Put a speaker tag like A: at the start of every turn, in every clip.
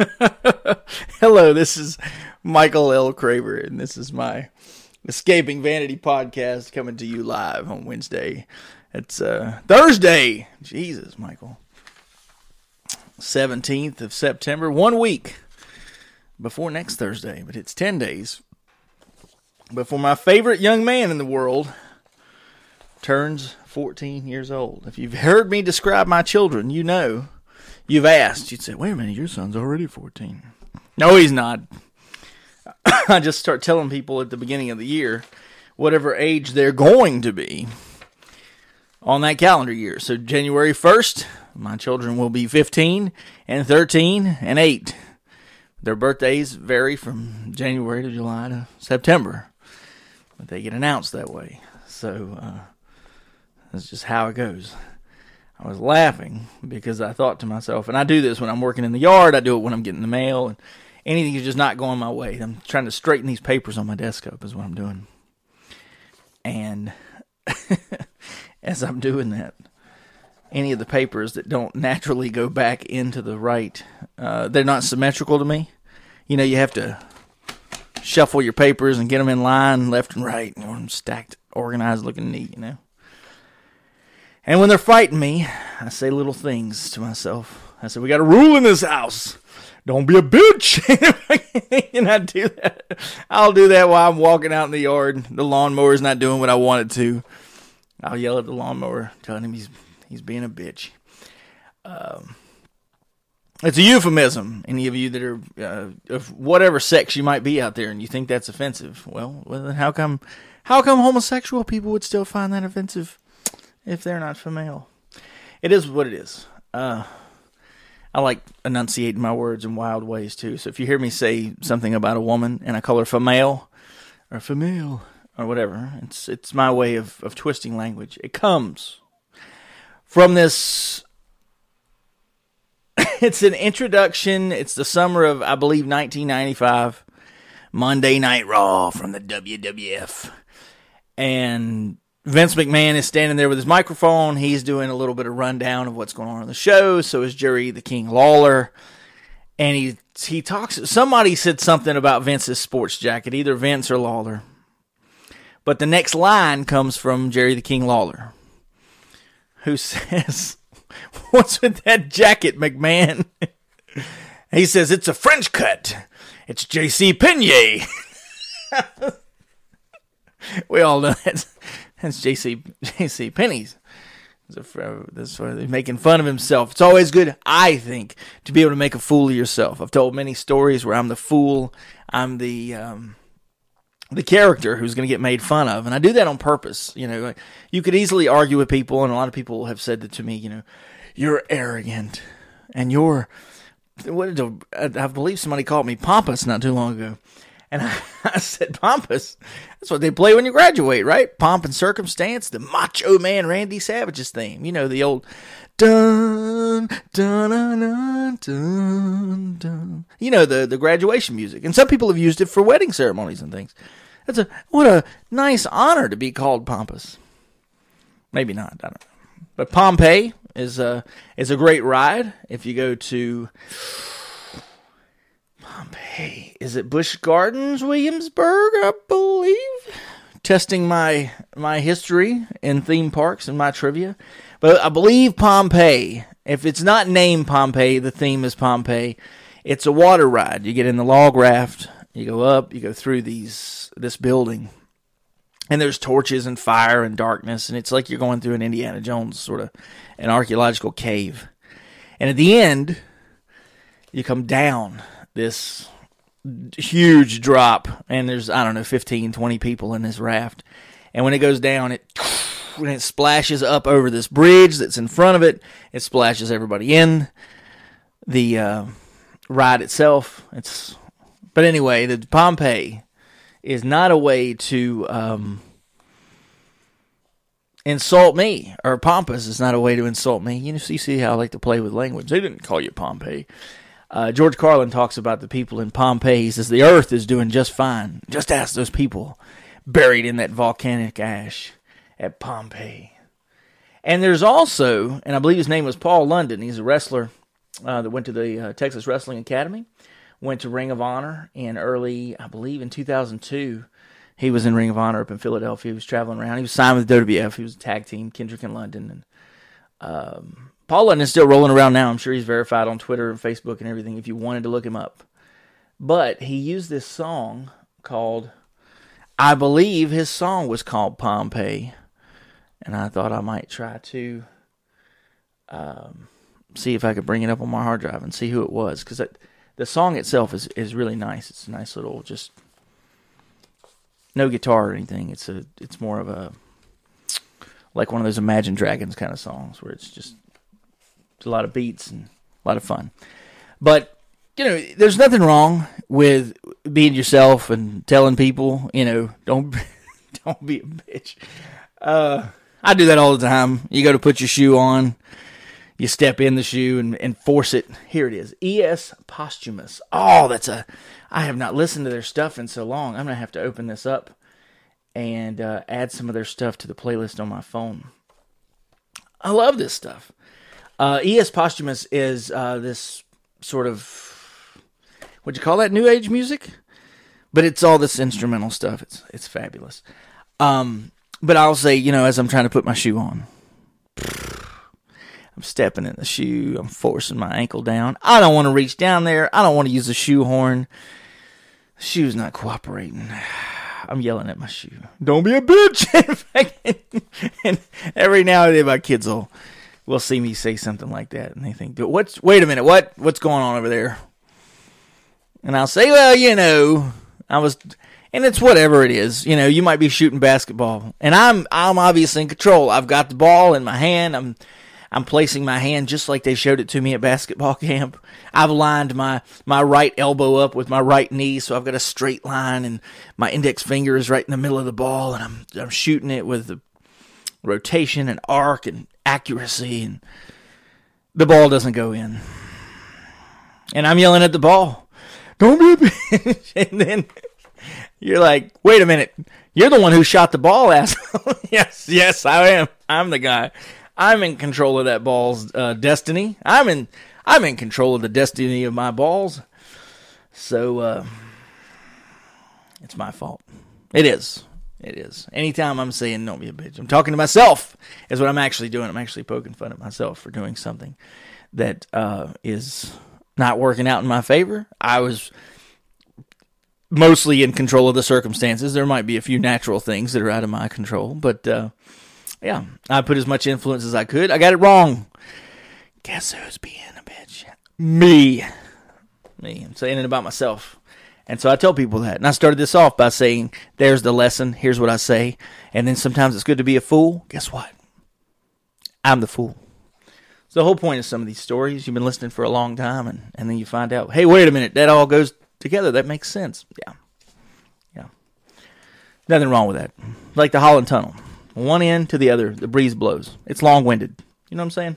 A: Hello, this is Michael L. Craver, and this is my Escaping Vanity podcast coming to you live on Wednesday. It's uh, Thursday. Jesus, Michael. 17th of September, one week before next Thursday, but it's 10 days before my favorite young man in the world turns 14 years old. If you've heard me describe my children, you know. You've asked. You'd say, wait a minute, your son's already 14. No, he's not. I just start telling people at the beginning of the year whatever age they're going to be on that calendar year. So January 1st, my children will be 15 and 13 and 8. Their birthdays vary from January to July to September, but they get announced that way. So uh, that's just how it goes. I was laughing because I thought to myself, and I do this when I'm working in the yard, I do it when I'm getting the mail, and anything is just not going my way. I'm trying to straighten these papers on my desk up, is what I'm doing. And as I'm doing that, any of the papers that don't naturally go back into the right, uh, they're not symmetrical to me. You know, you have to shuffle your papers and get them in line left and right, you know, stacked, organized, looking neat, you know. And when they're fighting me, I say little things to myself. I say, "We got a rule in this house: don't be a bitch." and I do that. I'll do that while I'm walking out in the yard. The lawnmower's not doing what I want it to. I'll yell at the lawnmower, telling him he's he's being a bitch. Um, it's a euphemism. Any of you that are uh, of whatever sex you might be out there, and you think that's offensive, well, well, then how come how come homosexual people would still find that offensive if they're not female? It is what it is. Uh, I like enunciating my words in wild ways too. So if you hear me say something about a woman and I call her female or female or whatever, it's it's my way of, of twisting language. It comes from this it's an introduction. It's the summer of I believe 1995. Monday Night Raw from the WWF. And Vince McMahon is standing there with his microphone. He's doing a little bit of rundown of what's going on in the show. So is Jerry the King Lawler. And he he talks somebody said something about Vince's sports jacket, either Vince or Lawler. But the next line comes from Jerry the King Lawler, who says, What's with that jacket, McMahon? he says, It's a French cut. It's JC Penney. we all know that. That's JC JC Penney's. That's why making fun of himself. It's always good, I think, to be able to make a fool of yourself. I've told many stories where I'm the fool, I'm the um, the character who's going to get made fun of, and I do that on purpose. You know, you could easily argue with people, and a lot of people have said that to me. You know, you're arrogant, and you're what I believe somebody called me pompous not too long ago. And I, I, said, pompous. That's what they play when you graduate, right? Pomp and circumstance, the Macho Man Randy Savage's theme. You know, the old dun dun dun dun dun. You know, the the graduation music. And some people have used it for wedding ceremonies and things. That's a what a nice honor to be called pompous. Maybe not. I don't know. But Pompeii is a is a great ride if you go to Pompeii. Is it Busch Gardens, Williamsburg? I believe. Testing my my history in theme parks and my trivia, but I believe Pompeii. If it's not named Pompeii, the theme is Pompeii. It's a water ride. You get in the log raft. You go up. You go through these this building, and there's torches and fire and darkness, and it's like you're going through an Indiana Jones sort of an archaeological cave. And at the end, you come down this huge drop and there's i don't know 15 20 people in this raft. And when it goes down it when it splashes up over this bridge that's in front of it. It splashes everybody in. The uh, ride itself it's but anyway the pompeii is not a way to um, insult me or pompous is not a way to insult me. You know you see how i like to play with language. They didn't call you pompeii uh, George Carlin talks about the people in Pompeii. He says the earth is doing just fine. Just ask those people buried in that volcanic ash at Pompeii. And there's also, and I believe his name was Paul London. He's a wrestler uh, that went to the uh, Texas Wrestling Academy, went to Ring of Honor in early, I believe, in 2002. He was in Ring of Honor up in Philadelphia. He was traveling around. He was signed with WWF. He was a tag team, Kendrick and London. And um, Paul London is still rolling around now. I'm sure he's verified on Twitter and Facebook and everything if you wanted to look him up. But he used this song called, I believe his song was called Pompeii. And I thought I might try to um, see if I could bring it up on my hard drive and see who it was. Because the song itself is, is really nice. It's a nice little, just no guitar or anything. It's a it's more of a like one of those Imagine Dragons kind of songs where it's just a lot of beats and a lot of fun. But you know, there's nothing wrong with being yourself and telling people, you know, don't don't be a bitch. Uh, I do that all the time. You go to put your shoe on, you step in the shoe and, and force it. Here it is. E.S. Posthumus. Oh, that's a. I have not listened to their stuff in so long. I'm gonna have to open this up and uh, add some of their stuff to the playlist on my phone. I love this stuff. Uh, E.S. Posthumus is uh, this sort of would you call that new age music? But it's all this instrumental stuff. It's it's fabulous. Um, but I'll say, you know, as I'm trying to put my shoe on, I'm stepping in the shoe. I'm forcing my ankle down. I don't want to reach down there. I don't want to use the shoe horn. The shoe's not cooperating. I'm yelling at my shoe. Don't be a bitch. and every now and then my kids will will see me say something like that, and they think, "What's? Wait a minute. What? What's going on over there?" And I'll say, "Well, you know, I was." And it's whatever it is, you know. You might be shooting basketball, and I'm I'm obviously in control. I've got the ball in my hand. I'm I'm placing my hand just like they showed it to me at basketball camp. I've lined my, my right elbow up with my right knee, so I've got a straight line, and my index finger is right in the middle of the ball, and I'm I'm shooting it with the rotation and arc and accuracy, and the ball doesn't go in. And I'm yelling at the ball, "Don't be a bitch!" and then you're like, "Wait a minute." You're the one who shot the ball, asshole. yes, yes, I am. I'm the guy. I'm in control of that ball's uh, destiny. I'm in I'm in control of the destiny of my balls. So uh, it's my fault. It is. It is. Anytime I'm saying don't be a bitch, I'm talking to myself. Is what I'm actually doing. I'm actually poking fun at myself for doing something that uh, is not working out in my favor. I was mostly in control of the circumstances. There might be a few natural things that are out of my control, but uh, yeah, I put as much influence as I could. I got it wrong. Guess who's being a bitch? Me. Me. I'm saying it about myself. And so I tell people that. And I started this off by saying, there's the lesson. Here's what I say. And then sometimes it's good to be a fool. Guess what? I'm the fool. So the whole point of some of these stories, you've been listening for a long time, and, and then you find out, hey, wait a minute, that all goes together. That makes sense. Yeah. Yeah. Nothing wrong with that. Like the Holland Tunnel one end to the other, the breeze blows. It's long winded. You know what I'm saying?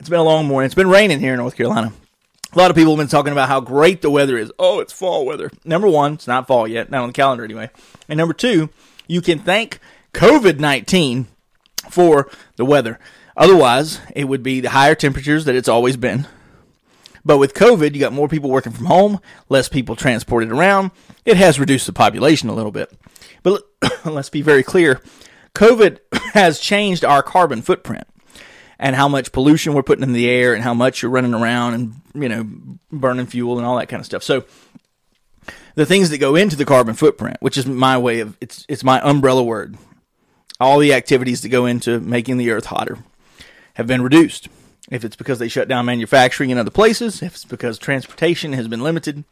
A: It's been a long morning. It's been raining here in North Carolina. A lot of people have been talking about how great the weather is. Oh, it's fall weather. Number one, it's not fall yet, not on the calendar anyway. And number two, you can thank COVID 19 for the weather. Otherwise, it would be the higher temperatures that it's always been. But with COVID, you got more people working from home, less people transported around. It has reduced the population a little bit. But let's be very clear COVID has changed our carbon footprint and how much pollution we're putting in the air and how much you're running around and, you know, burning fuel and all that kind of stuff. So, the things that go into the carbon footprint, which is my way of it's it's my umbrella word. All the activities that go into making the earth hotter have been reduced. If it's because they shut down manufacturing in other places, if it's because transportation has been limited,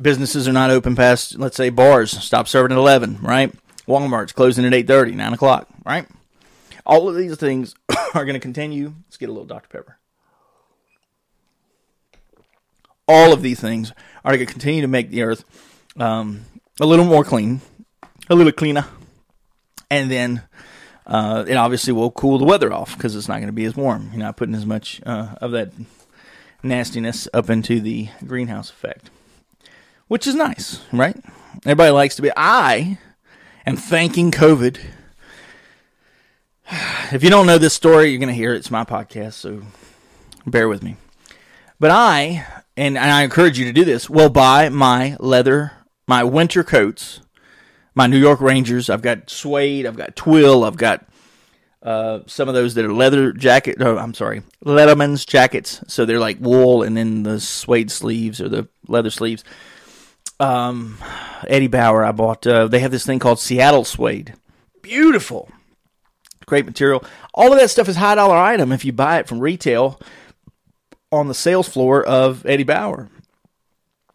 A: businesses are not open past, let's say, bars stop serving at 11, right? Walmart's closing at 8.30, 9 o'clock, right? All of these things are going to continue. Let's get a little Dr. Pepper. All of these things are going to continue to make the earth um, a little more clean, a little cleaner, and then uh, it obviously will cool the weather off because it's not going to be as warm. You're not putting as much uh, of that nastiness up into the greenhouse effect which is nice, right? Everybody likes to be. I am thanking COVID If you don't know this story, you're going to hear it. It's my podcast, so bear with me. But I, and, and I encourage you to do this, will buy my leather, my winter coats, my New York Rangers. I've got suede, I've got twill, I've got uh, some of those that are leather jacket. Oh, I'm sorry, Letterman's jackets. So they're like wool, and then the suede sleeves or the leather sleeves. Um, Eddie Bauer, I bought. Uh, they have this thing called Seattle suede. Beautiful, great material. All of that stuff is high dollar item if you buy it from retail on the sales floor of Eddie Bauer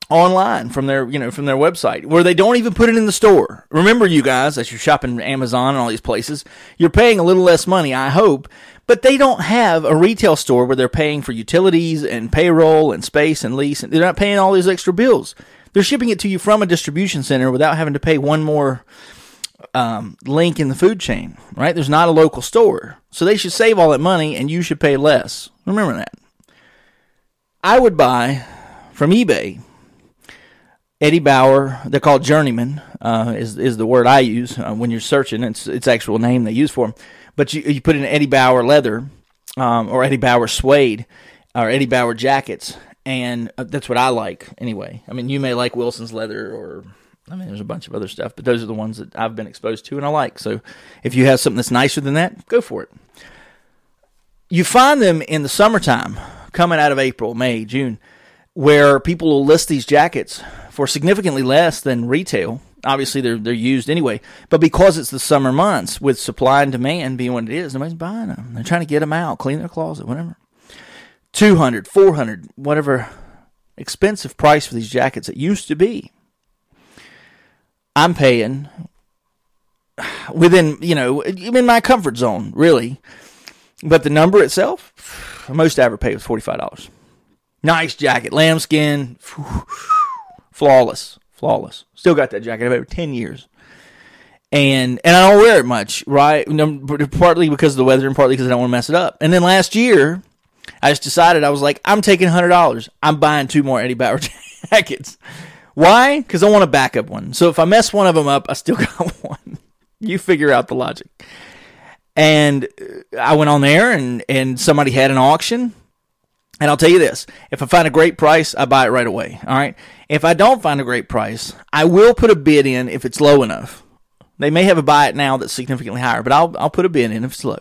A: online from their you know from their website where they don't even put it in the store. Remember, you guys, as you're shopping Amazon and all these places, you're paying a little less money, I hope, but they don't have a retail store where they're paying for utilities and payroll and space and lease, and they're not paying all these extra bills. They're shipping it to you from a distribution center without having to pay one more um, link in the food chain. Right? There's not a local store, so they should save all that money, and you should pay less. Remember that. I would buy from eBay Eddie Bauer. They're called journeyman. Uh, is is the word I use uh, when you're searching. It's it's actual name they use for them. But you you put in Eddie Bauer leather, um, or Eddie Bauer suede, or Eddie Bauer jackets, and uh, that's what I like anyway. I mean, you may like Wilson's leather, or I mean, there's a bunch of other stuff, but those are the ones that I've been exposed to and I like. So if you have something that's nicer than that, go for it. You find them in the summertime, coming out of April, May, June, where people will list these jackets for significantly less than retail. Obviously, they're they're used anyway, but because it's the summer months with supply and demand being what it is, nobody's buying them. They're trying to get them out, clean their closet, whatever. 200, 400, whatever expensive price for these jackets it used to be. I'm paying within, you know, in my comfort zone, really. But the number itself, most I ever paid was $45. Nice jacket, lambskin, flawless, flawless. Still got that jacket. I've had it 10 years. And and I don't wear it much, right? Partly because of the weather and partly because I don't want to mess it up. And then last year, I just decided I was like, I'm taking hundred dollars. I'm buying two more Eddie Bauer jackets. Why? Because I want a backup one. So if I mess one of them up, I still got one. you figure out the logic. And uh, I went on there, and and somebody had an auction. And I'll tell you this: if I find a great price, I buy it right away. All right. If I don't find a great price, I will put a bid in if it's low enough. They may have a buy it now that's significantly higher, but I'll I'll put a bid in if it's low.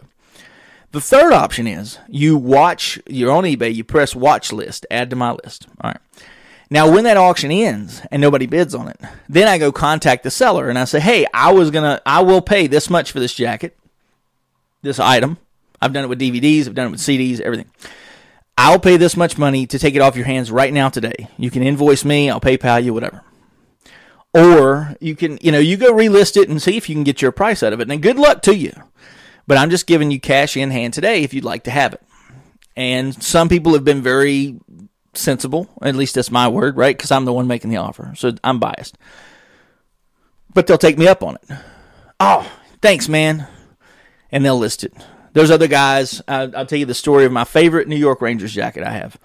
A: The third option is you watch, you're on eBay, you press watch list, add to my list. All right. Now, when that auction ends and nobody bids on it, then I go contact the seller and I say, hey, I was to, I will pay this much for this jacket, this item. I've done it with DVDs, I've done it with CDs, everything. I'll pay this much money to take it off your hands right now today. You can invoice me, I'll PayPal you, whatever. Or you can, you know, you go relist it and see if you can get your price out of it. And good luck to you. But I'm just giving you cash in hand today if you'd like to have it. And some people have been very sensible. At least that's my word, right? Because I'm the one making the offer. So I'm biased. But they'll take me up on it. Oh, thanks, man. And they'll list it. There's other guys. I, will tell you the story of my favorite New York Rangers jacket I have.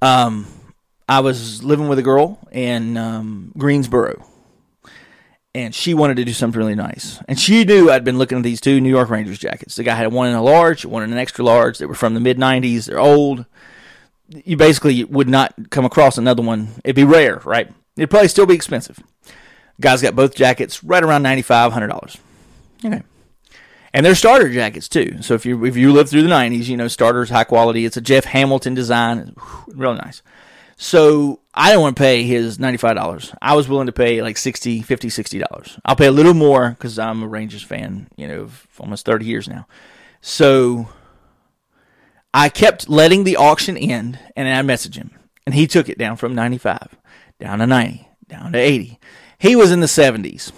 A: Um, I was living with a girl in um, Greensboro and she wanted to do something really nice. And she knew I'd been looking at these two New York Rangers jackets. The guy had one in a large, one in an extra large. They were from the mid 90s. They're old. You basically would not come across another one. It'd be rare, right? It'd probably still be expensive. Guy's got both jackets right around $95, $100. Okay. And they're starter jackets too. So if you if you live through the 90s, you know starters high quality. It's a Jeff Hamilton design. Real nice. So I didn't want to pay his $95. I was willing to pay like 60 50 $60. I'll pay a little more because I'm a Rangers fan, you know, almost 30 years now. So I kept letting the auction end and I messaged him. And he took it down from 95 down to 90, down to 80. He was in the 70s.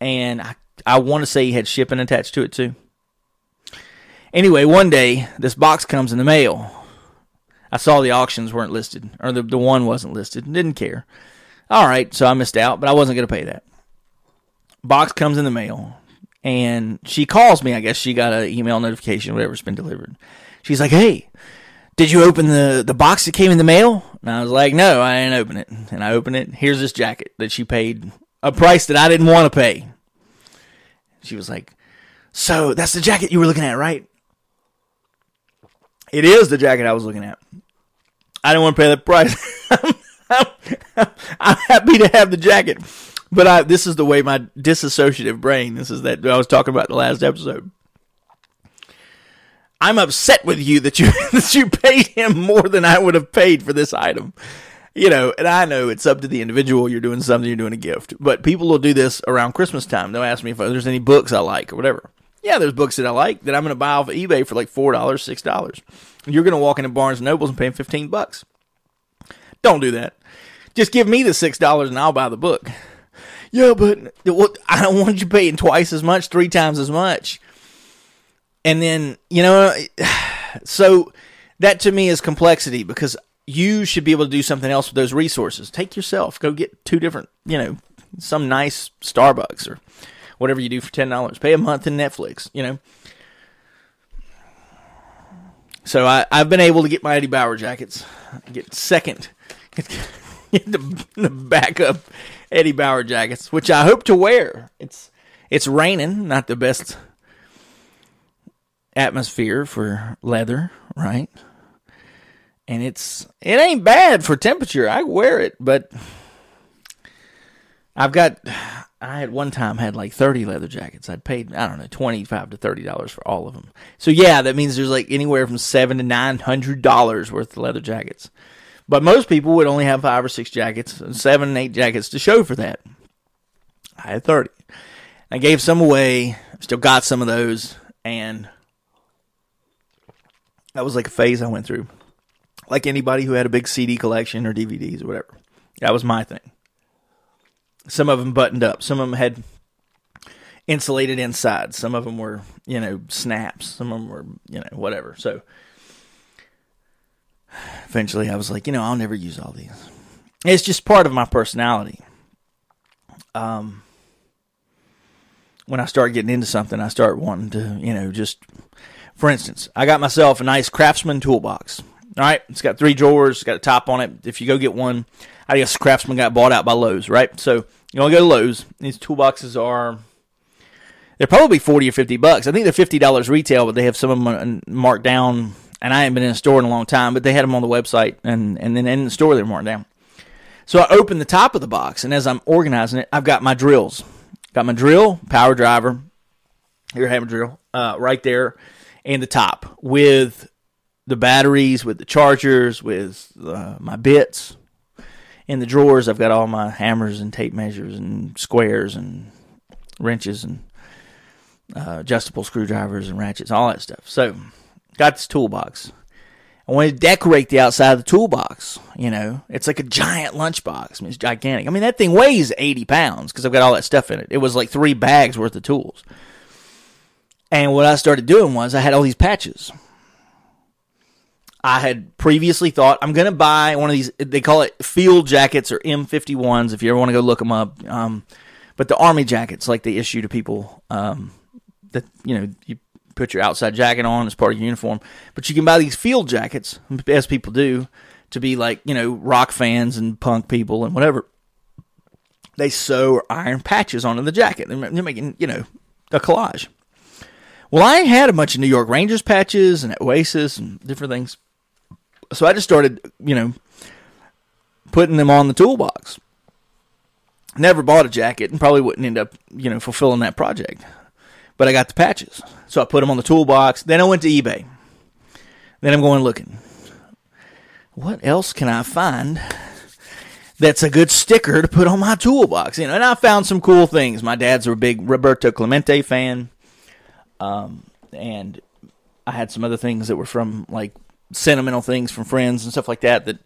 A: And I, I want to say he had shipping attached to it too. Anyway, one day this box comes in the mail I saw the auctions weren't listed, or the, the one wasn't listed. Didn't care. All right, so I missed out, but I wasn't going to pay that. Box comes in the mail, and she calls me. I guess she got an email notification, whatever's been delivered. She's like, "Hey, did you open the the box that came in the mail?" And I was like, "No, I didn't open it." And I open it. Here's this jacket that she paid a price that I didn't want to pay. She was like, So that's the jacket you were looking at, right? It is the jacket I was looking at. I didn't want to pay that price. I'm happy to have the jacket, but I, this is the way my disassociative brain. This is that I was talking about in the last episode. I'm upset with you that you that you paid him more than I would have paid for this item. You know, and I know it's up to the individual. You're doing something, you're doing a gift. But people will do this around Christmas time. They'll ask me if there's any books I like or whatever. Yeah, there's books that I like that I'm going to buy off of eBay for like four dollars, six dollars. You're going to walk into Barnes and Nobles and pay 15 bucks. Don't do that. Just give me the six dollars and I'll buy the book. Yeah, but I don't want you paying twice as much, three times as much. And then you know, so that to me is complexity because you should be able to do something else with those resources. Take yourself, go get two different, you know, some nice Starbucks or whatever you do for ten dollars. Pay a month in Netflix, you know. So I, I've been able to get my Eddie Bauer jackets, get second, get, get the, the backup Eddie Bauer jackets, which I hope to wear. It's it's raining, not the best atmosphere for leather, right? And it's it ain't bad for temperature. I wear it, but I've got I had one time had like 30 leather jackets. I'd paid, I don't know, 25 to $30 for all of them. So yeah, that means there's like anywhere from 7 to $900 worth of leather jackets. But most people would only have 5 or 6 jackets, 7 and 8 jackets to show for that. I had 30. I gave some away, still got some of those and that was like a phase I went through. Like anybody who had a big CD collection or DVDs or whatever. That was my thing. Some of them buttoned up. Some of them had insulated inside. Some of them were, you know, snaps. Some of them were, you know, whatever. So eventually I was like, you know, I'll never use all these. It's just part of my personality. Um, when I start getting into something, I start wanting to, you know, just, for instance, I got myself a nice Craftsman toolbox. All right, it's got three drawers, it's got a top on it. If you go get one, I guess Craftsman got bought out by Lowe's, right? So you want to go to Lowe's. These toolboxes are they're probably forty or fifty bucks. I think they're fifty dollars retail, but they have some of them marked down. And I haven't been in a store in a long time, but they had them on the website, and and then in the store they're marked down. So I open the top of the box, and as I'm organizing it, I've got my drills. Got my drill, power driver, your hammer drill, uh, right there in the top with the batteries, with the chargers, with uh, my bits. In the drawers, I've got all my hammers and tape measures and squares and wrenches and uh, adjustable screwdrivers and ratchets, all that stuff. So, got this toolbox. I wanted to decorate the outside of the toolbox. You know, it's like a giant lunchbox. I mean, it's gigantic. I mean, that thing weighs 80 pounds because I've got all that stuff in it. It was like three bags worth of tools. And what I started doing was I had all these patches. I had previously thought I'm going to buy one of these. They call it field jackets or M51s. If you ever want to go look them up, um, but the army jackets like they issue to people um, that you know you put your outside jacket on as part of your uniform. But you can buy these field jackets, as people do, to be like you know rock fans and punk people and whatever. They sew iron patches onto the jacket. They're making you know a collage. Well, I had a bunch of New York Rangers patches and Oasis and different things so I just started, you know, putting them on the toolbox. Never bought a jacket and probably wouldn't end up, you know, fulfilling that project. But I got the patches. So I put them on the toolbox. Then I went to eBay. Then I'm going looking. What else can I find that's a good sticker to put on my toolbox? You know, and I found some cool things. My dad's a big Roberto Clemente fan. Um, and I had some other things that were from like sentimental things from friends and stuff like that that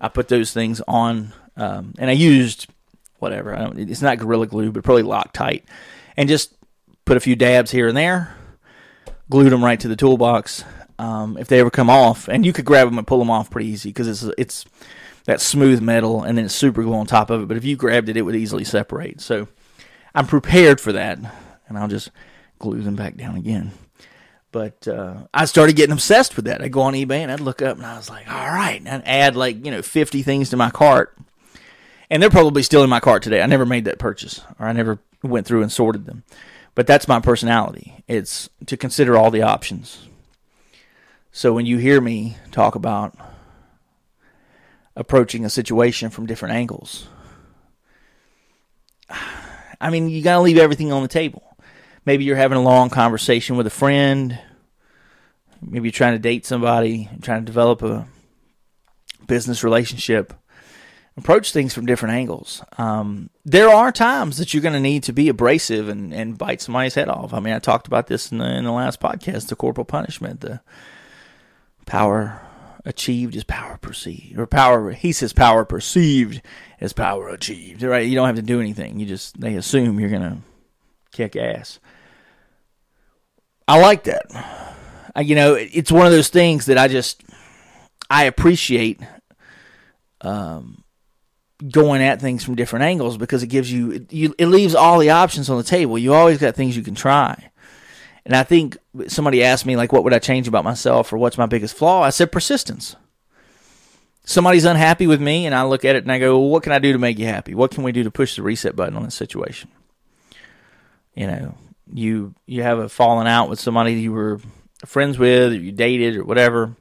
A: I put those things on, um, and I used whatever. I it's not gorilla glue, but probably Loctite, and just put a few dabs here and there, glued them right to the toolbox. Um, if they ever come off, and you could grab them and pull them off pretty easy because it's it's that smooth metal and then it's super glue on top of it. But if you grabbed it, it would easily separate. So I'm prepared for that, and I'll just glue them back down again. But uh, I started getting obsessed with that. I'd go on eBay and I'd look up and I was like, all right, and I'd add like, you know, 50 things to my cart. And they're probably still in my cart today. I never made that purchase or I never went through and sorted them. But that's my personality. It's to consider all the options. So when you hear me talk about approaching a situation from different angles, I mean, you got to leave everything on the table. Maybe you're having a long conversation with a friend. Maybe you're trying to date somebody, trying to develop a business relationship. Approach things from different angles. Um, there are times that you're going to need to be abrasive and, and bite somebody's head off. I mean, I talked about this in the, in the last podcast the corporal punishment, the power achieved is power perceived, or power, he says power perceived is power achieved, right? You don't have to do anything. You just, they assume you're going to kick ass. I like that. I, you know, it's one of those things that I just, I appreciate um, going at things from different angles because it gives you, it, you, it leaves all the options on the table. You always got things you can try. And I think somebody asked me, like, what would I change about myself or what's my biggest flaw? I said persistence. Somebody's unhappy with me, and I look at it and I go, well, what can I do to make you happy? What can we do to push the reset button on this situation? You know, you you have a falling out with somebody you were friends with, or you dated, or whatever.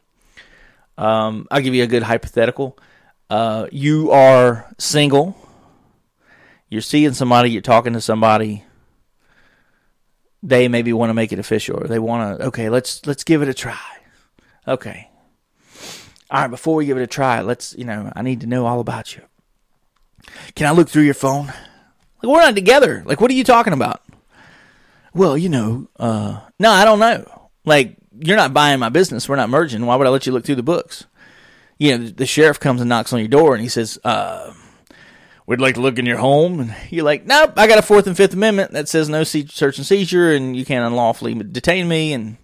A: Um, I'll give you a good hypothetical. Uh, you are single. You're seeing somebody. You're talking to somebody they maybe want to make it official or they want to okay let's let's give it a try okay all right before we give it a try let's you know i need to know all about you can i look through your phone like we're not together like what are you talking about well you know uh no i don't know like you're not buying my business we're not merging why would i let you look through the books you know the sheriff comes and knocks on your door and he says uh we'd like to look in your home. And you're like, nope, I got a Fourth and Fifth Amendment that says no search and seizure, and you can't unlawfully detain me. And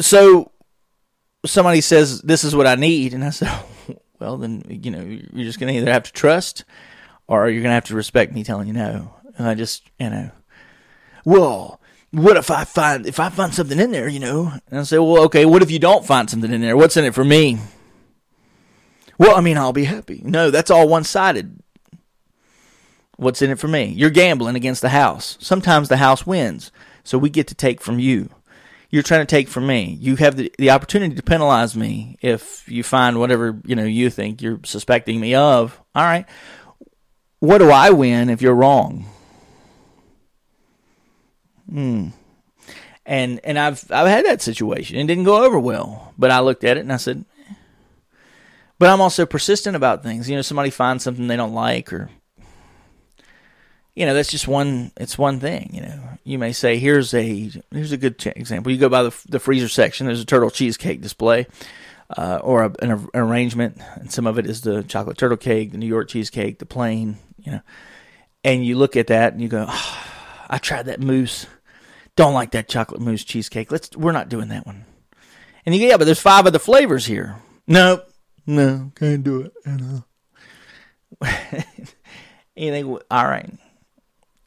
A: so somebody says, this is what I need. And I said, well, then, you know, you're just going to either have to trust or you're going to have to respect me telling you no. And I just, you know, well, what if I find, if I find something in there, you know? And I say, well, okay, what if you don't find something in there? What's in it for me? Well, I mean, I'll be happy. No, that's all one sided. What's in it for me? You're gambling against the house. Sometimes the house wins, so we get to take from you. You're trying to take from me. You have the, the opportunity to penalize me if you find whatever you know you think you're suspecting me of. All right. What do I win if you're wrong? Hmm. And and I've I've had that situation. It didn't go over well, but I looked at it and I said, but I'm also persistent about things. You know, somebody finds something they don't like, or you know, that's just one. It's one thing. You know, you may say, "Here's a here's a good example." You go by the the freezer section. There's a turtle cheesecake display. Uh, or a, an, an, arrangement, and some of it is the chocolate turtle cake, the New York cheesecake, the plain, you know. And you look at that and you go, oh, "I tried that mousse. Don't like that chocolate mousse cheesecake. Let's. We're not doing that one." And you go, "Yeah, but there's five of the flavors here." Nope. No, can't do it. You know. you think, all right.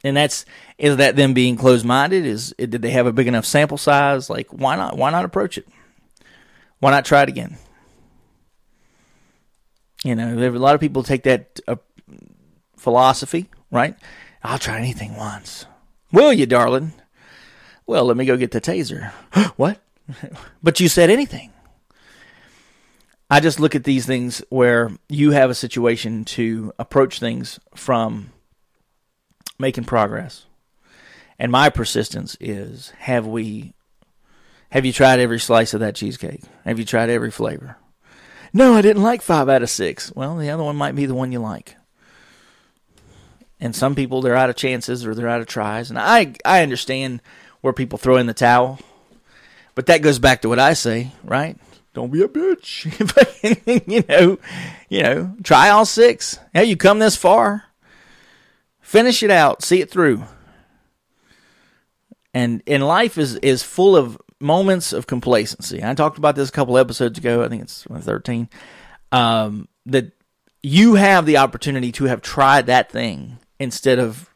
A: And that's is that them being closed minded? Is did they have a big enough sample size? Like, why not? Why not approach it? Why not try it again? You know, a lot of people take that uh, philosophy, right? I'll try anything once. Will you, darling? Well, let me go get the taser. what? but you said anything. I just look at these things where you have a situation to approach things from making progress. And my persistence is have we have you tried every slice of that cheesecake? Have you tried every flavor? No, I didn't like 5 out of 6. Well, the other one might be the one you like. And some people they're out of chances or they're out of tries, and I I understand where people throw in the towel. But that goes back to what I say, right? don't be a bitch. you know, you know, try all six. Hey, you come this far, finish it out, see it through. And in life is is full of moments of complacency. I talked about this a couple episodes ago. I think it's thirteen. Um, that you have the opportunity to have tried that thing instead of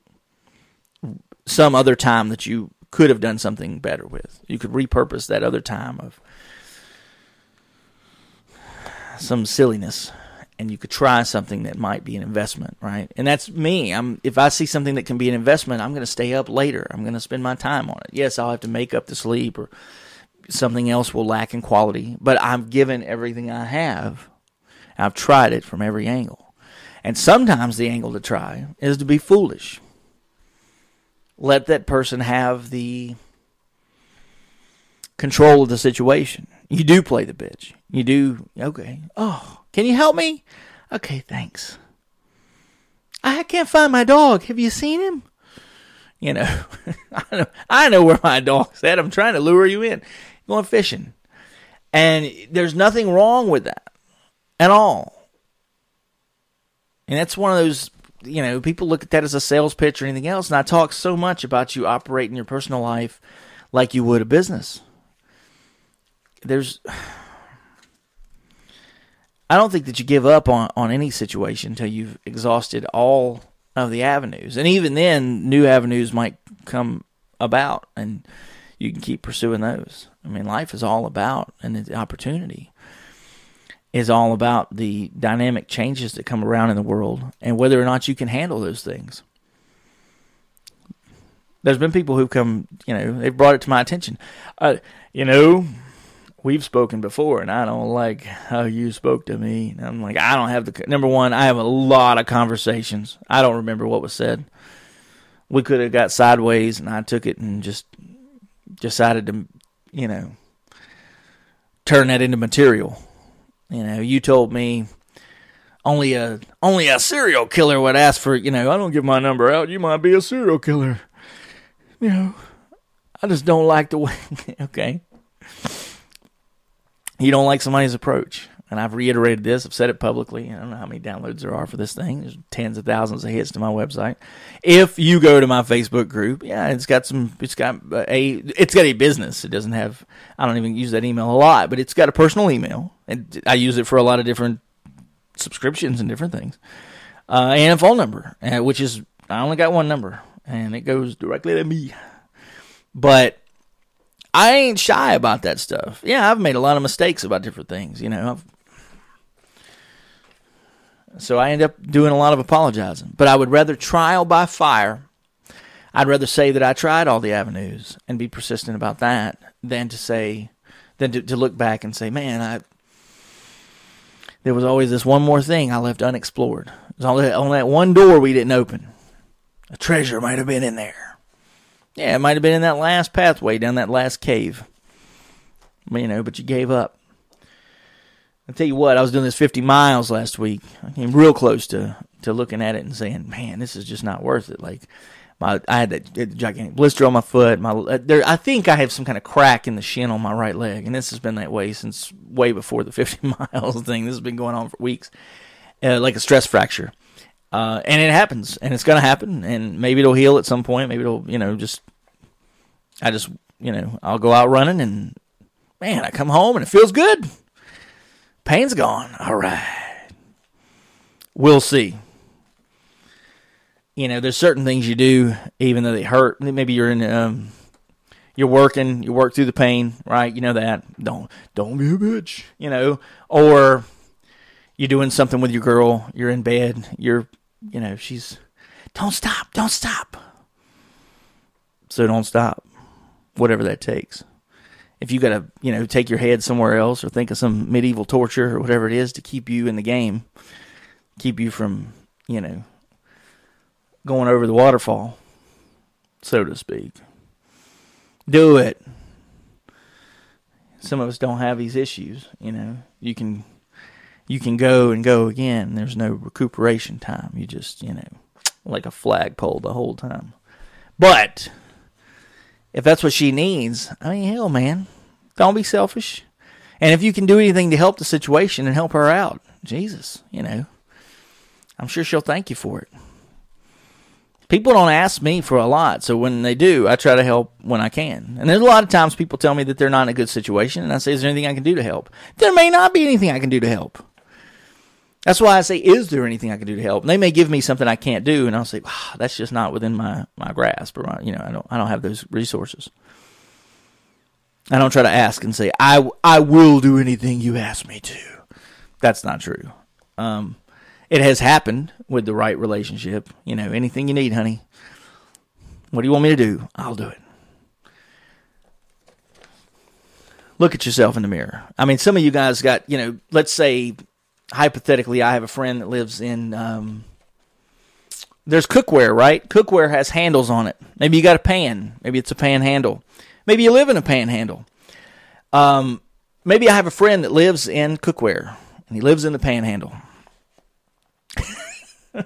A: some other time that you could have done something better with. You could repurpose that other time of some silliness. and you could try something that might be an investment, right? And that's me. I'm if I see something that can be an investment, I'm going to stay up later. I'm going to spend my time on it. Yes, I'll have to make up the sleep or something else will lack in quality, but I'm given everything I have. I've tried it from every angle. And sometimes the angle to try is to be foolish. Let that person have the control of the situation. You do play the bitch. You do, okay. Oh, can you help me? Okay, thanks. I can't find my dog. Have you seen him? You know, I know, I know where my dog's at. I'm trying to lure you in. Going fishing. And there's nothing wrong with that at all. And that's one of those, you know, people look at that as a sales pitch or anything else. And I talk so much about you operating your personal life like you would a business. There's I don't think that you give up on, on any situation until you've exhausted all of the avenues. And even then, new avenues might come about and you can keep pursuing those. I mean, life is all about, and the opportunity is all about the dynamic changes that come around in the world and whether or not you can handle those things. There's been people who've come, you know, they've brought it to my attention. Uh, you know, we've spoken before and I don't like how you spoke to me. And I'm like, I don't have the number one, I have a lot of conversations. I don't remember what was said. We could have got sideways and I took it and just decided to, you know, turn that into material. You know, you told me only a only a serial killer would ask for, you know, I don't give my number out, you might be a serial killer. You know, I just don't like the way okay you don't like somebody's approach. And I've reiterated this. I've said it publicly. I don't know how many downloads there are for this thing. There's tens of thousands of hits to my website. If you go to my Facebook group, yeah, it's got some. It's got a. It's got a business. It doesn't have. I don't even use that email a lot, but it's got a personal email, and I use it for a lot of different subscriptions and different things, uh, and a phone number, uh, which is I only got one number, and it goes directly to me. But I ain't shy about that stuff. Yeah, I've made a lot of mistakes about different things, you know. I've, so I end up doing a lot of apologizing. But I would rather trial by fire. I'd rather say that I tried all the avenues and be persistent about that than to say, than to, to look back and say, man, I there was always this one more thing I left unexplored. There's only, only that one door we didn't open. A treasure might have been in there. Yeah, it might have been in that last pathway down that last cave. You know, but you gave up. I tell you what, I was doing this 50 miles last week. I came real close to to looking at it and saying, "Man, this is just not worth it." Like, my I had that gigantic blister on my foot. My uh, there, I think I have some kind of crack in the shin on my right leg, and this has been that way since way before the 50 miles thing. This has been going on for weeks, uh, like a stress fracture. Uh, and it happens, and it's going to happen, and maybe it'll heal at some point. Maybe it'll, you know, just I just, you know, I'll go out running, and man, I come home and it feels good. Pain's gone. All right, we'll see. You know, there's certain things you do, even though they hurt. Maybe you're in, um, you're working, you work through the pain, right? You know that. Don't, don't be a bitch. You know, or you're doing something with your girl. You're in bed. You're you know, she's, don't stop, don't stop. So don't stop, whatever that takes. If you got to, you know, take your head somewhere else or think of some medieval torture or whatever it is to keep you in the game, keep you from, you know, going over the waterfall, so to speak. Do it. Some of us don't have these issues, you know. You can you can go and go again. There's no recuperation time. You just, you know, like a flagpole the whole time. But if that's what she needs, I mean, hell, man, don't be selfish. And if you can do anything to help the situation and help her out, Jesus, you know, I'm sure she'll thank you for it. People don't ask me for a lot, so when they do, I try to help when I can. And there's a lot of times people tell me that they're not in a good situation, and I say, Is there anything I can do to help? There may not be anything I can do to help. That's why I say, is there anything I can do to help? And they may give me something I can't do, and I'll say, oh, that's just not within my, my grasp, or my, you know, I don't I don't have those resources. I don't try to ask and say, I I will do anything you ask me to. That's not true. Um, it has happened with the right relationship. You know, anything you need, honey. What do you want me to do? I'll do it. Look at yourself in the mirror. I mean, some of you guys got, you know, let's say hypothetically, I have a friend that lives in. Um, there's cookware, right? Cookware has handles on it. Maybe you got a pan. Maybe it's a pan handle. Maybe you live in a panhandle. Um, maybe I have a friend that lives in cookware, and he lives in the panhandle.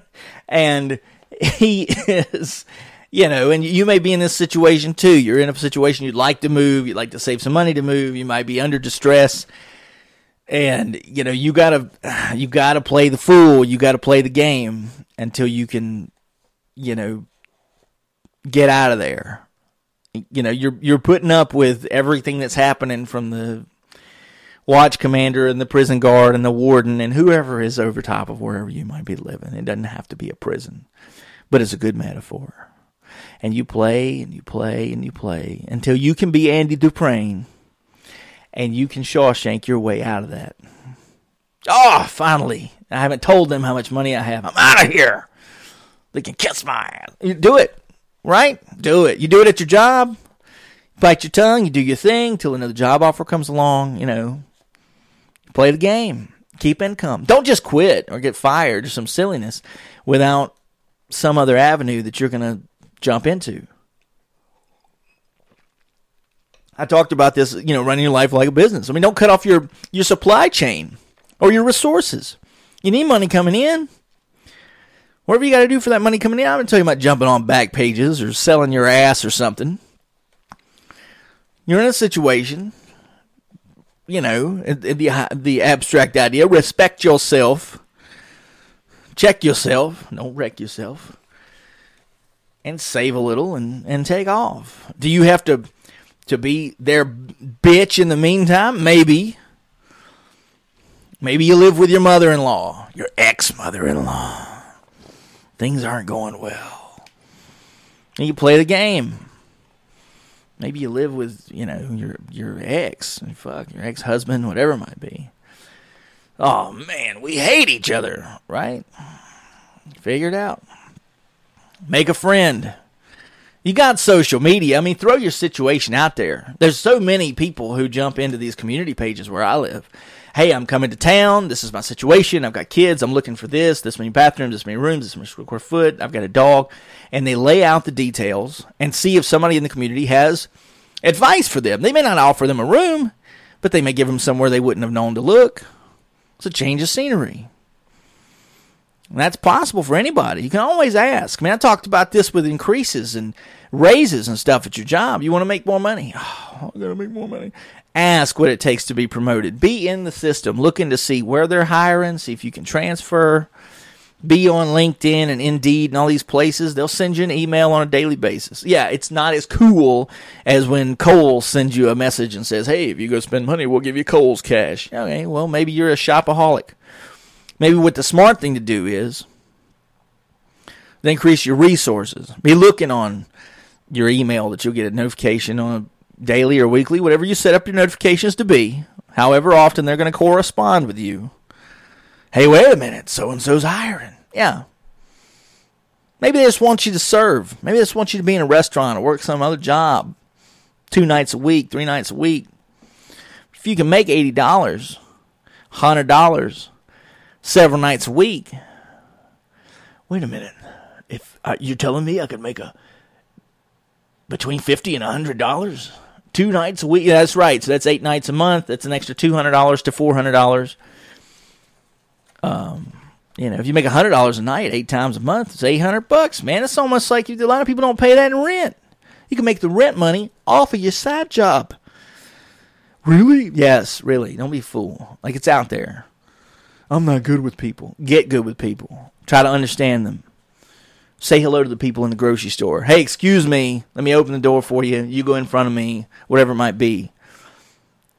A: and he is, you know, and you may be in this situation too. You're in a situation you'd like to move, you'd like to save some money to move, you might be under distress. And you know you gotta you gotta play the fool. You gotta play the game until you can, you know, get out of there you know you're you're putting up with everything that's happening from the watch commander and the prison guard and the warden and whoever is over top of wherever you might be living. It doesn't have to be a prison, but it's a good metaphor. And you play and you play and you play until you can be Andy Dufresne and you can Shawshank your way out of that. Oh, finally. I haven't told them how much money I have. I'm out of here. They can kiss my ass. You do it right? Do it. You do it at your job. Bite your tongue. You do your thing till another job offer comes along. You know, play the game. Keep income. Don't just quit or get fired or some silliness without some other avenue that you're going to jump into. I talked about this, you know, running your life like a business. I mean, don't cut off your, your supply chain or your resources. You need money coming in. Whatever you got to do for that money coming in, I'm going to tell you about jumping on back pages or selling your ass or something. You're in a situation, you know, the the abstract idea. Respect yourself. Check yourself. Don't wreck yourself. And save a little and, and take off. Do you have to to be their bitch in the meantime? Maybe. Maybe you live with your mother in law, your ex mother in law things aren't going well. And you play the game. Maybe you live with, you know, your your ex, fuck, your ex-husband, whatever it might be. Oh man, we hate each other, right? Figure it out. Make a friend. You got social media. I mean, throw your situation out there. There's so many people who jump into these community pages where I live hey, I'm coming to town. This is my situation. I've got kids. I'm looking for this, this many bathrooms, this many rooms, this many square foot. I've got a dog. And they lay out the details and see if somebody in the community has advice for them. They may not offer them a room, but they may give them somewhere they wouldn't have known to look. It's a change of scenery. And that's possible for anybody. You can always ask. I mean, I talked about this with increases and raises and stuff at your job. You want to make more money? Oh, I gotta make more money. Ask what it takes to be promoted. Be in the system, looking to see where they're hiring, see if you can transfer. Be on LinkedIn and Indeed and all these places. They'll send you an email on a daily basis. Yeah, it's not as cool as when Kohl's sends you a message and says, "Hey, if you go spend money, we'll give you Kohl's cash." Okay, well, maybe you're a shopaholic. Maybe what the smart thing to do is to increase your resources. Be looking on your email that you'll get a notification on daily or weekly, whatever you set up your notifications to be, however often they're going to correspond with you. Hey, wait a minute, so and so's hiring. Yeah. Maybe they just want you to serve. Maybe they just want you to be in a restaurant or work some other job two nights a week, three nights a week. If you can make $80, $100 several nights a week, wait a minute. If uh, you're telling me I could make a between 50 and $100 two nights a week. Yeah, that's right. So that's eight nights a month. That's an extra two hundred dollars to four hundred dollars. Um, you know, if you make hundred dollars a night, eight times a month, it's eight hundred bucks, man. It's almost like you, a lot of people don't pay that in rent. You can make the rent money off of your side job. Really? Yes, really. Don't be fool. Like it's out there. I'm not good with people. Get good with people. Try to understand them. Say hello to the people in the grocery store. Hey, excuse me. Let me open the door for you. You go in front of me, whatever it might be.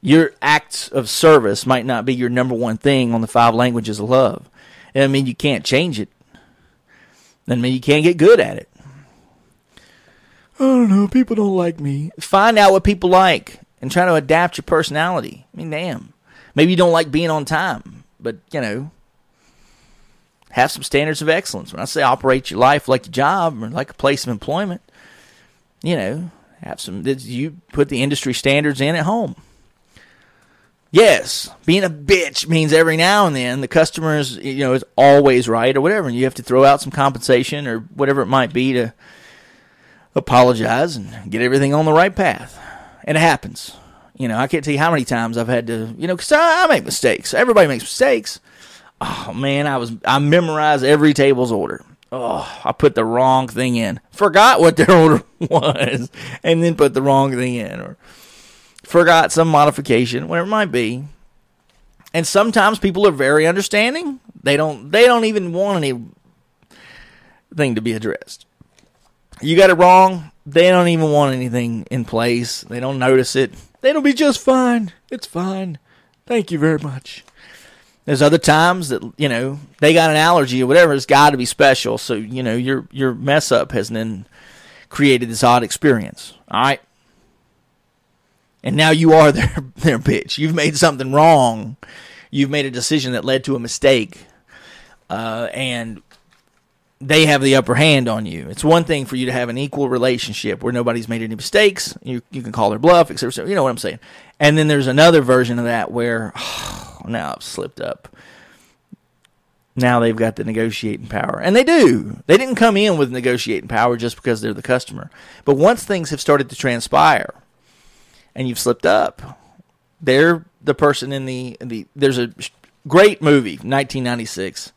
A: Your acts of service might not be your number one thing on the five languages of love. And I mean you can't change it. I mean you can't get good at it. I don't know. People don't like me. Find out what people like and try to adapt your personality. I mean, damn. Maybe you don't like being on time, but you know, have some standards of excellence. When I say operate your life like a job or like a place of employment, you know, have some. You put the industry standards in at home. Yes, being a bitch means every now and then the customer is, you know, is always right or whatever, and you have to throw out some compensation or whatever it might be to apologize and get everything on the right path. And it happens. You know, I can't tell you how many times I've had to, you know, because I, I make mistakes. Everybody makes mistakes. Oh man, I was I memorized every table's order. Oh, I put the wrong thing in. Forgot what their order was, and then put the wrong thing in, or forgot some modification, whatever it might be. And sometimes people are very understanding. They don't they don't even want anything to be addressed. You got it wrong, they don't even want anything in place. They don't notice it. They'll be just fine. It's fine. Thank you very much. There's other times that you know they got an allergy or whatever. It's got to be special. So you know your your mess up has then created this odd experience. All right, and now you are their their bitch. You've made something wrong. You've made a decision that led to a mistake, uh, and they have the upper hand on you. It's one thing for you to have an equal relationship where nobody's made any mistakes. You you can call their bluff, etc. You know what I'm saying. And then there's another version of that where oh, now I've slipped up. Now they've got the negotiating power, and they do. They didn't come in with negotiating power just because they're the customer. But once things have started to transpire, and you've slipped up, they're the person in the the. There's a great movie, 1996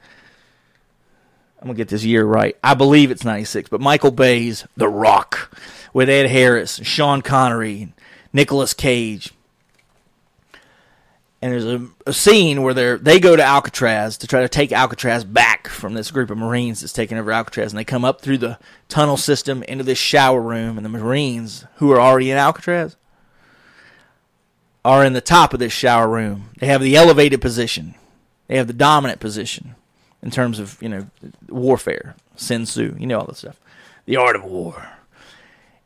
A: I'm gonna get this year right. I believe it's '96, but Michael Bay's The Rock with Ed Harris, Sean Connery, Nicolas Cage, and there's a, a scene where they they go to Alcatraz to try to take Alcatraz back from this group of Marines that's taking over Alcatraz, and they come up through the tunnel system into this shower room, and the Marines who are already in Alcatraz are in the top of this shower room. They have the elevated position. They have the dominant position in terms of you know warfare, Sun Tzu, you know all this stuff, the art of war.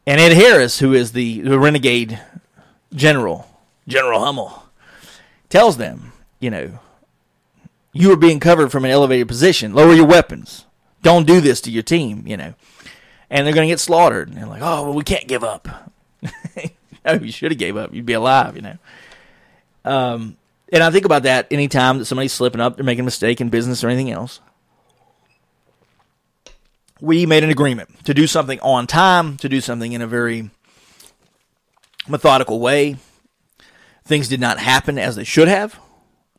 A: And Ed Harris, who is the, the renegade general, General Hummel, tells them, you know, you are being covered from an elevated position. Lower your weapons. Don't do this to your team, you know. And they're going to get slaughtered. And they're like, oh, well, we can't give up. no, you should have gave up. You'd be alive, you know. Um, and I think about that anytime that somebody's slipping up, they're making a mistake in business or anything else. We made an agreement to do something on time, to do something in a very methodical way. Things did not happen as they should have.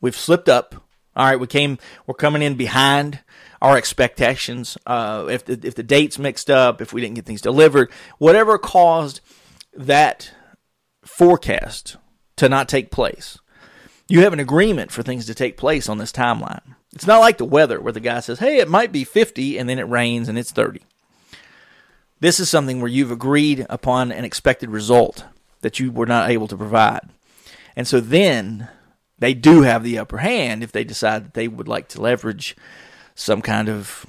A: We've slipped up. All right, we came. We're coming in behind our expectations. Uh, if the, if the dates mixed up, if we didn't get things delivered, whatever caused that forecast to not take place, you have an agreement for things to take place on this timeline. It's not like the weather where the guy says, hey, it might be 50 and then it rains and it's 30. This is something where you've agreed upon an expected result that you were not able to provide. And so then they do have the upper hand if they decide that they would like to leverage some kind of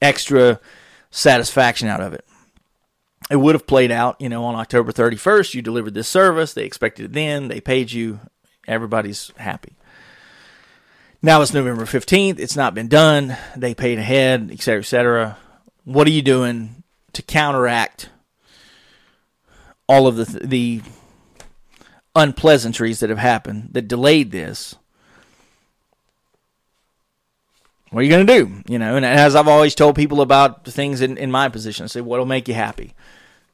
A: extra satisfaction out of it. It would have played out, you know, on October 31st, you delivered this service, they expected it then, they paid you, Everybody's happy. Now it's November 15th. It's not been done. They paid ahead, et cetera, et cetera. What are you doing to counteract all of the, the unpleasantries that have happened that delayed this? What are you going to do? You know, and as I've always told people about the things in, in my position, I say, what'll make you happy?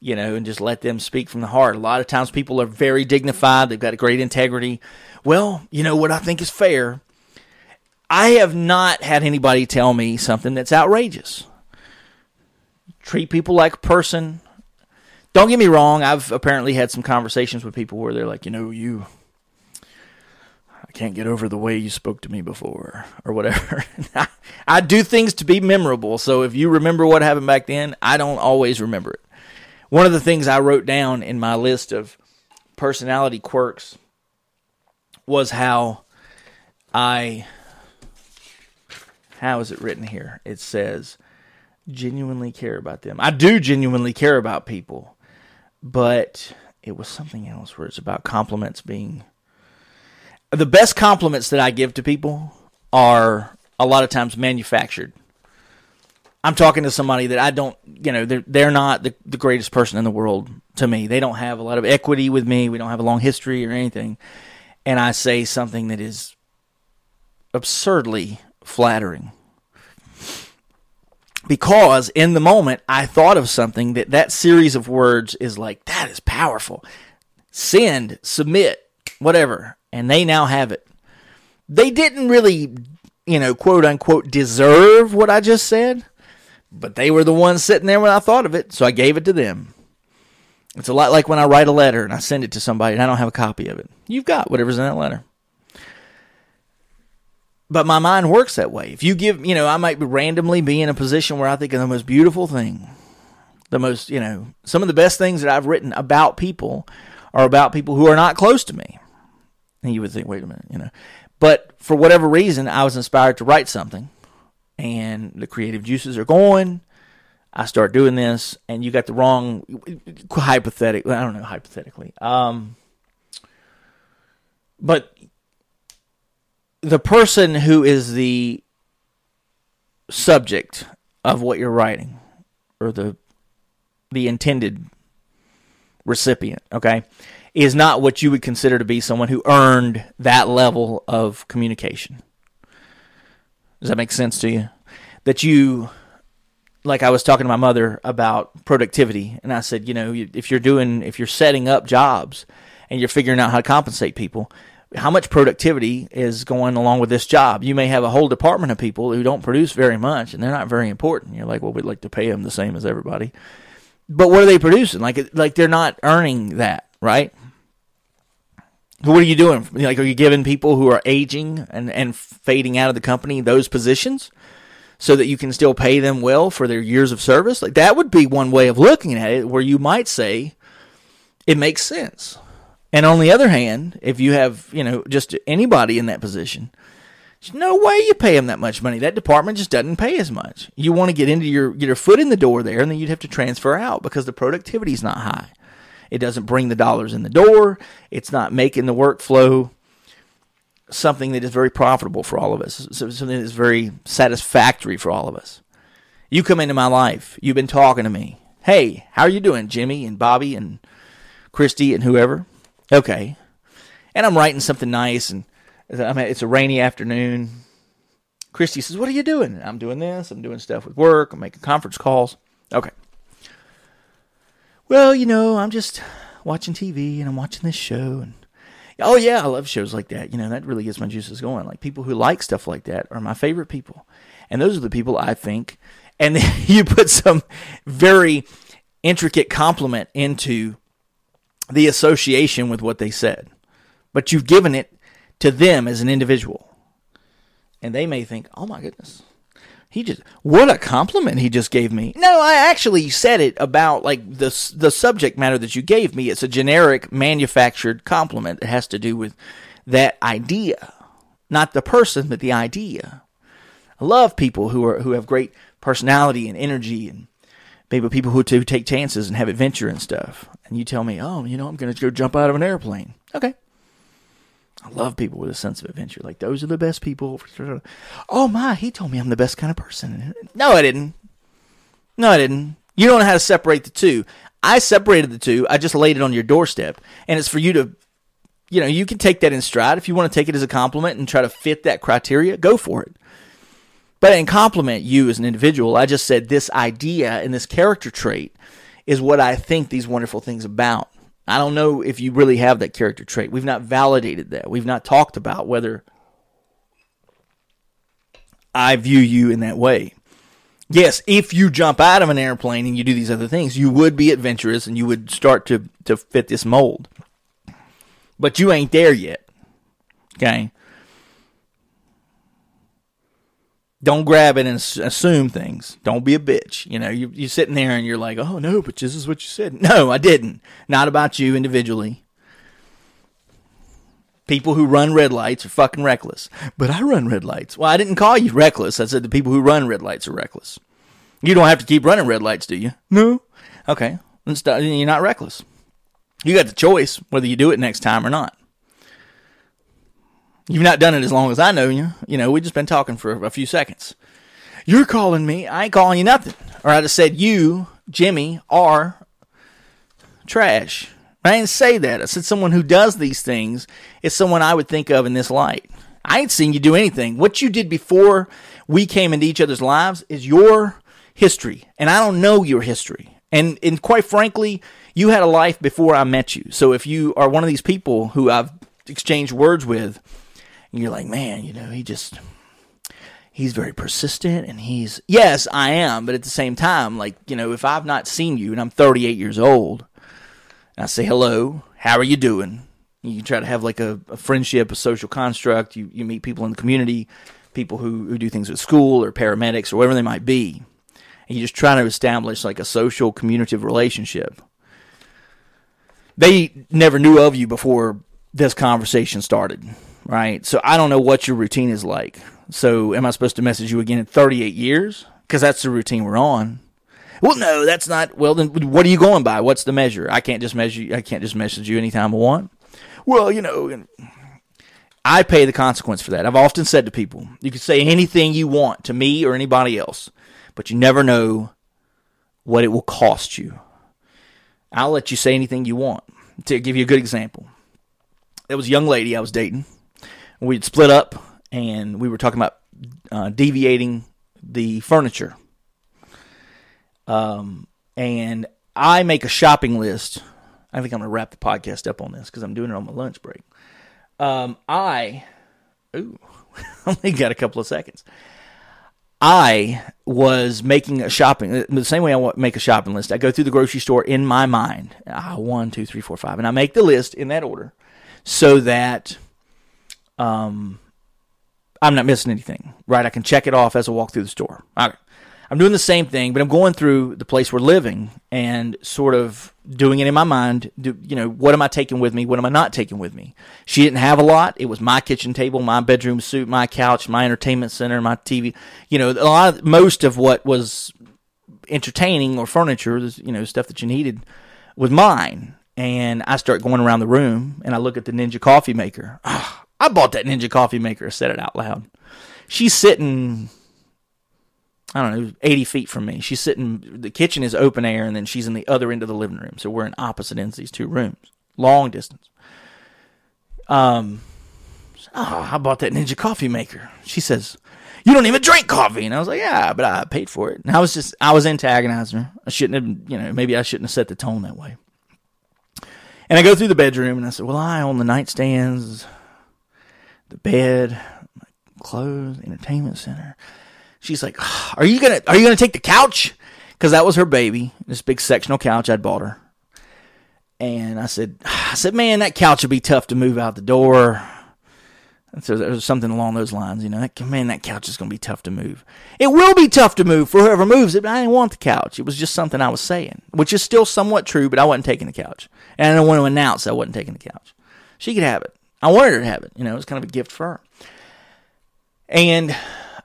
A: You know, and just let them speak from the heart. A lot of times people are very dignified, they've got great integrity. Well, you know what I think is fair? I have not had anybody tell me something that's outrageous. Treat people like a person. Don't get me wrong, I've apparently had some conversations with people where they're like, you know, you I can't get over the way you spoke to me before or whatever. I do things to be memorable. So if you remember what happened back then, I don't always remember it. One of the things I wrote down in my list of personality quirks was how I how is it written here? It says genuinely care about them. I do genuinely care about people, but it was something else where it's about compliments being the best compliments that I give to people are a lot of times manufactured. I'm talking to somebody that I don't, you know, they're they're not the, the greatest person in the world to me. They don't have a lot of equity with me. We don't have a long history or anything. And I say something that is absurdly flattering. Because in the moment I thought of something that that series of words is like that is powerful. Send, submit, whatever, and they now have it. They didn't really, you know, quote unquote deserve what I just said, but they were the ones sitting there when I thought of it, so I gave it to them. It's a lot like when I write a letter and I send it to somebody and I don't have a copy of it. You've got whatever's in that letter. But my mind works that way. If you give, you know, I might randomly be in a position where I think of the most beautiful thing, the most, you know, some of the best things that I've written about people are about people who are not close to me. And you would think, wait a minute, you know. But for whatever reason, I was inspired to write something, and the creative juices are going. I start doing this, and you got the wrong hypothetical. I don't know hypothetically. Um, but the person who is the subject of what you're writing, or the the intended recipient, okay, is not what you would consider to be someone who earned that level of communication. Does that make sense to you? That you, like I was talking to my mother about productivity, and I said, you know, if you're doing, if you're setting up jobs and you're figuring out how to compensate people, how much productivity is going along with this job? You may have a whole department of people who don't produce very much and they're not very important. You're like, well, we'd like to pay them the same as everybody. But what are they producing? Like, like they're not earning that, right? What are you doing? Like, are you giving people who are aging and, and fading out of the company those positions so that you can still pay them well for their years of service? Like, that would be one way of looking at it where you might say it makes sense. And on the other hand, if you have, you know, just anybody in that position, there's no way you pay them that much money. That department just doesn't pay as much. You want to get into your get your foot in the door there, and then you'd have to transfer out because the productivity is not high. It doesn't bring the dollars in the door. It's not making the workflow something that is very profitable for all of us. Something that is very satisfactory for all of us. You come into my life. You've been talking to me. Hey, how are you doing, Jimmy and Bobby and Christy and whoever? Okay. And I'm writing something nice, and I mean, it's a rainy afternoon. Christy says, What are you doing? I'm doing this. I'm doing stuff with work. I'm making conference calls. Okay. Well, you know, I'm just watching TV and I'm watching this show and oh yeah, I love shows like that. You know, that really gets my juices going. Like people who like stuff like that are my favorite people. And those are the people I think and you put some very intricate compliment into the association with what they said. But you've given it to them as an individual. And they may think, "Oh my goodness, he just what a compliment he just gave me. No, I actually said it about like the the subject matter that you gave me. It's a generic manufactured compliment that has to do with that idea, not the person, but the idea. I love people who are who have great personality and energy and maybe people who take chances and have adventure and stuff. And you tell me, "Oh, you know, I'm going to go jump out of an airplane." Okay. I love people with a sense of adventure. Like those are the best people. Oh my, he told me I'm the best kind of person. No, I didn't. No, I didn't. You don't know how to separate the two. I separated the two. I just laid it on your doorstep, and it's for you to, you know, you can take that in stride if you want to take it as a compliment and try to fit that criteria. Go for it. But in compliment you as an individual, I just said this idea and this character trait is what I think these wonderful things about. I don't know if you really have that character trait. We've not validated that. We've not talked about whether I view you in that way. Yes, if you jump out of an airplane and you do these other things, you would be adventurous and you would start to, to fit this mold. But you ain't there yet. Okay? Don't grab it and assume things. Don't be a bitch. You know, you, you're sitting there and you're like, oh, no, but this is what you said. No, I didn't. Not about you individually. People who run red lights are fucking reckless. But I run red lights. Well, I didn't call you reckless. I said the people who run red lights are reckless. You don't have to keep running red lights, do you? No. Okay. You're not reckless. You got the choice whether you do it next time or not. You've not done it as long as I know you. You know, we just been talking for a few seconds. You're calling me. I ain't calling you nothing. Or I just said you, Jimmy, are trash. I didn't say that. I said someone who does these things is someone I would think of in this light. I ain't seen you do anything. What you did before we came into each other's lives is your history, and I don't know your history. And and quite frankly, you had a life before I met you. So if you are one of these people who I've exchanged words with, you're like, man, you know, he just he's very persistent and he's yes, I am, but at the same time, like, you know, if I've not seen you and I'm 38 years old, and I say hello, how are you doing? You try to have like a, a friendship, a social construct. You you meet people in the community, people who, who do things at school or paramedics or whatever they might be. And you just try to establish like a social communicative relationship. They never knew of you before this conversation started, right? So I don't know what your routine is like. So am I supposed to message you again in 38 years? Because that's the routine we're on. Well, no, that's not. Well, then what are you going by? What's the measure? I can't just measure. I can't just message you anytime I want. Well, you know, I pay the consequence for that. I've often said to people, you can say anything you want to me or anybody else, but you never know what it will cost you. I'll let you say anything you want. To give you a good example, there was a young lady I was dating. We'd split up, and we were talking about uh, deviating the furniture. Um, and I make a shopping list. I think I'm going to wrap the podcast up on this because I'm doing it on my lunch break. Um, I, ooh, only got a couple of seconds. I was making a shopping the same way I make a shopping list. I go through the grocery store in my mind, ah, one, two, three, four, five, and I make the list in that order, so that um, I'm not missing anything. Right, I can check it off as I walk through the store. I'm doing the same thing, but I'm going through the place we're living and sort of doing it in my mind. Do, you know, what am I taking with me? What am I not taking with me? She didn't have a lot. It was my kitchen table, my bedroom suite, my couch, my entertainment center, my TV. You know, a lot of, most of what was entertaining or furniture, you know, stuff that you needed was mine. And I start going around the room and I look at the Ninja coffee maker. Oh, I bought that Ninja coffee maker. I said it out loud. She's sitting I don't know, 80 feet from me. She's sitting, the kitchen is open air, and then she's in the other end of the living room. So we're in opposite ends of these two rooms, long distance. Um, oh, I bought that Ninja coffee maker. She says, You don't even drink coffee. And I was like, Yeah, but I paid for it. And I was just, I was antagonizing her. I shouldn't have, you know, maybe I shouldn't have set the tone that way. And I go through the bedroom and I said, Well, I own the nightstands, the bed, my clothes, entertainment center she's like, "Are you gonna Are you gonna take the couch?" Because that was her baby, this big sectional couch I'd bought her. And I said, I said, man, that couch would be tough to move out the door. So there was something along those lines, you know. That, man, that couch is going to be tough to move. It will be tough to move for whoever moves it, but I didn't want the couch. It was just something I was saying, which is still somewhat true, but I wasn't taking the couch. And I don't want to announce I wasn't taking the couch. She could have it. I wanted her to have it. You know, it was kind of a gift for her. And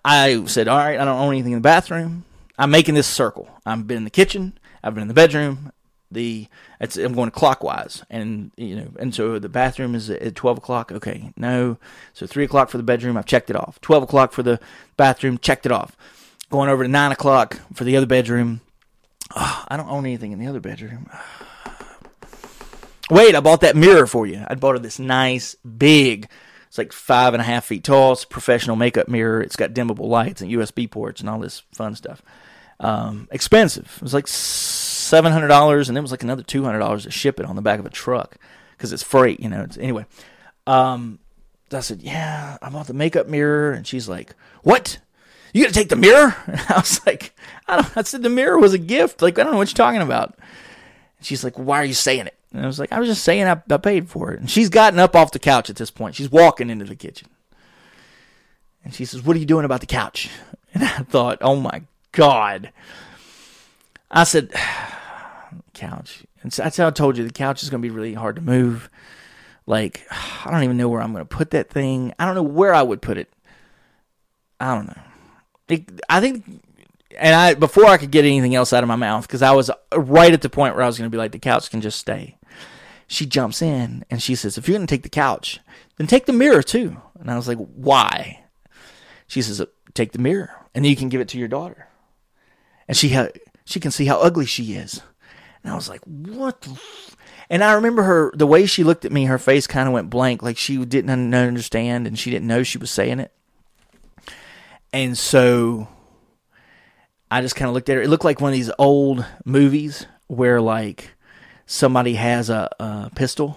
A: I said, all right, I don't own anything in the bathroom. I'm making this circle. I've been in the kitchen. I've been in the bedroom. The I'm going clockwise, and you know, and so the bathroom is at twelve o'clock. Okay, no, so three o'clock for the bedroom. I've checked it off. Twelve o'clock for the bathroom. Checked it off. Going over to nine o'clock for the other bedroom. Oh, I don't own anything in the other bedroom. Ah. Wait, I bought that mirror for you. I bought her this nice big it's like five and a half feet tall. It's a professional makeup mirror. It's got dimmable lights and USB ports and all this fun stuff. Um, expensive. It was like seven hundred dollars, and it was like another two hundred dollars to ship it on the back of a truck because it's freight. You know. It's, anyway, um, I said, "Yeah, I bought the makeup mirror," and she's like, "What? You gonna take the mirror?" And I was like, "I don't." I said the mirror was a gift. Like I don't know what you're talking about. And she's like, "Why are you saying it?" And I was like, I was just saying I, I paid for it. And she's gotten up off the couch at this point. She's walking into the kitchen. And she says, What are you doing about the couch? And I thought, Oh my God. I said, Couch. And so that's how I told you the couch is going to be really hard to move. Like, I don't even know where I'm going to put that thing. I don't know where I would put it. I don't know. It, I think and I before I could get anything else out of my mouth because I was right at the point where I was going to be like the couch can just stay she jumps in and she says, If you're going to take the couch, then take the mirror too. And I was like, why? She says, take the mirror and you can give it to your daughter. And she ha- she can see how ugly she is. And I was like, what And I remember her, the way she looked at me, her face kind of went blank, like she didn't understand and she didn't know she was saying it. And so I just kind of looked at her. It looked like one of these old movies where like somebody has a, a pistol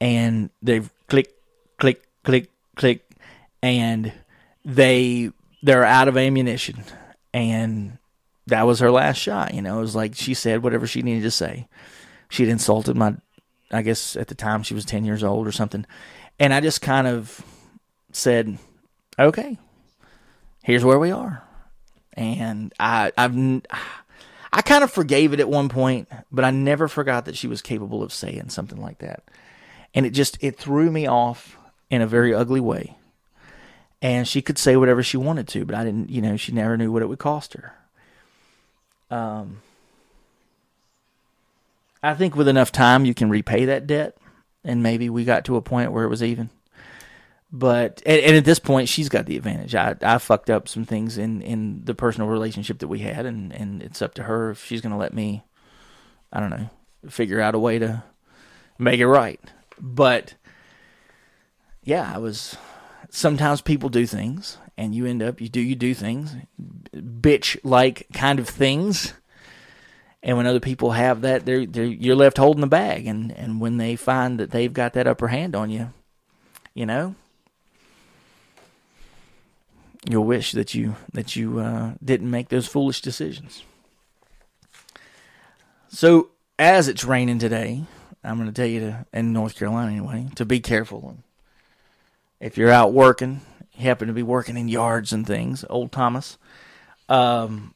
A: and they've click, click, click, click, and they they're out of ammunition, and that was her last shot. You know, it was like she said whatever she needed to say. She'd insulted my, I guess at the time she was ten years old or something, and I just kind of said, "Okay, here's where we are," and I I've. I kind of forgave it at one point, but I never forgot that she was capable of saying something like that. And it just it threw me off in a very ugly way. And she could say whatever she wanted to, but I didn't, you know, she never knew what it would cost her. Um I think with enough time you can repay that debt and maybe we got to a point where it was even but and, and, at this point she's got the advantage. I, I fucked up some things in in the personal relationship that we had and and it's up to her if she's going to let me i don't know figure out a way to make it right. But yeah i was sometimes people do things and you end up you do you do things bitch like kind of things and when other people have that they're, they're you're left holding the bag and and when they find that they've got that upper hand on you you know you'll wish that you that you uh, didn't make those foolish decisions. So as it's raining today, I'm going to tell you to in North Carolina anyway to be careful. If you're out working, you happen to be working in yards and things, old Thomas. Um,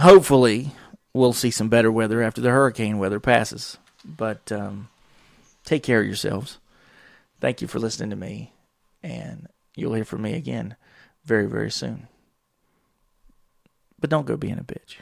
A: hopefully, we'll see some better weather after the hurricane weather passes. But um, take care of yourselves. Thank you for listening to me, and you'll hear from me again very, very soon. But don't go being a bitch.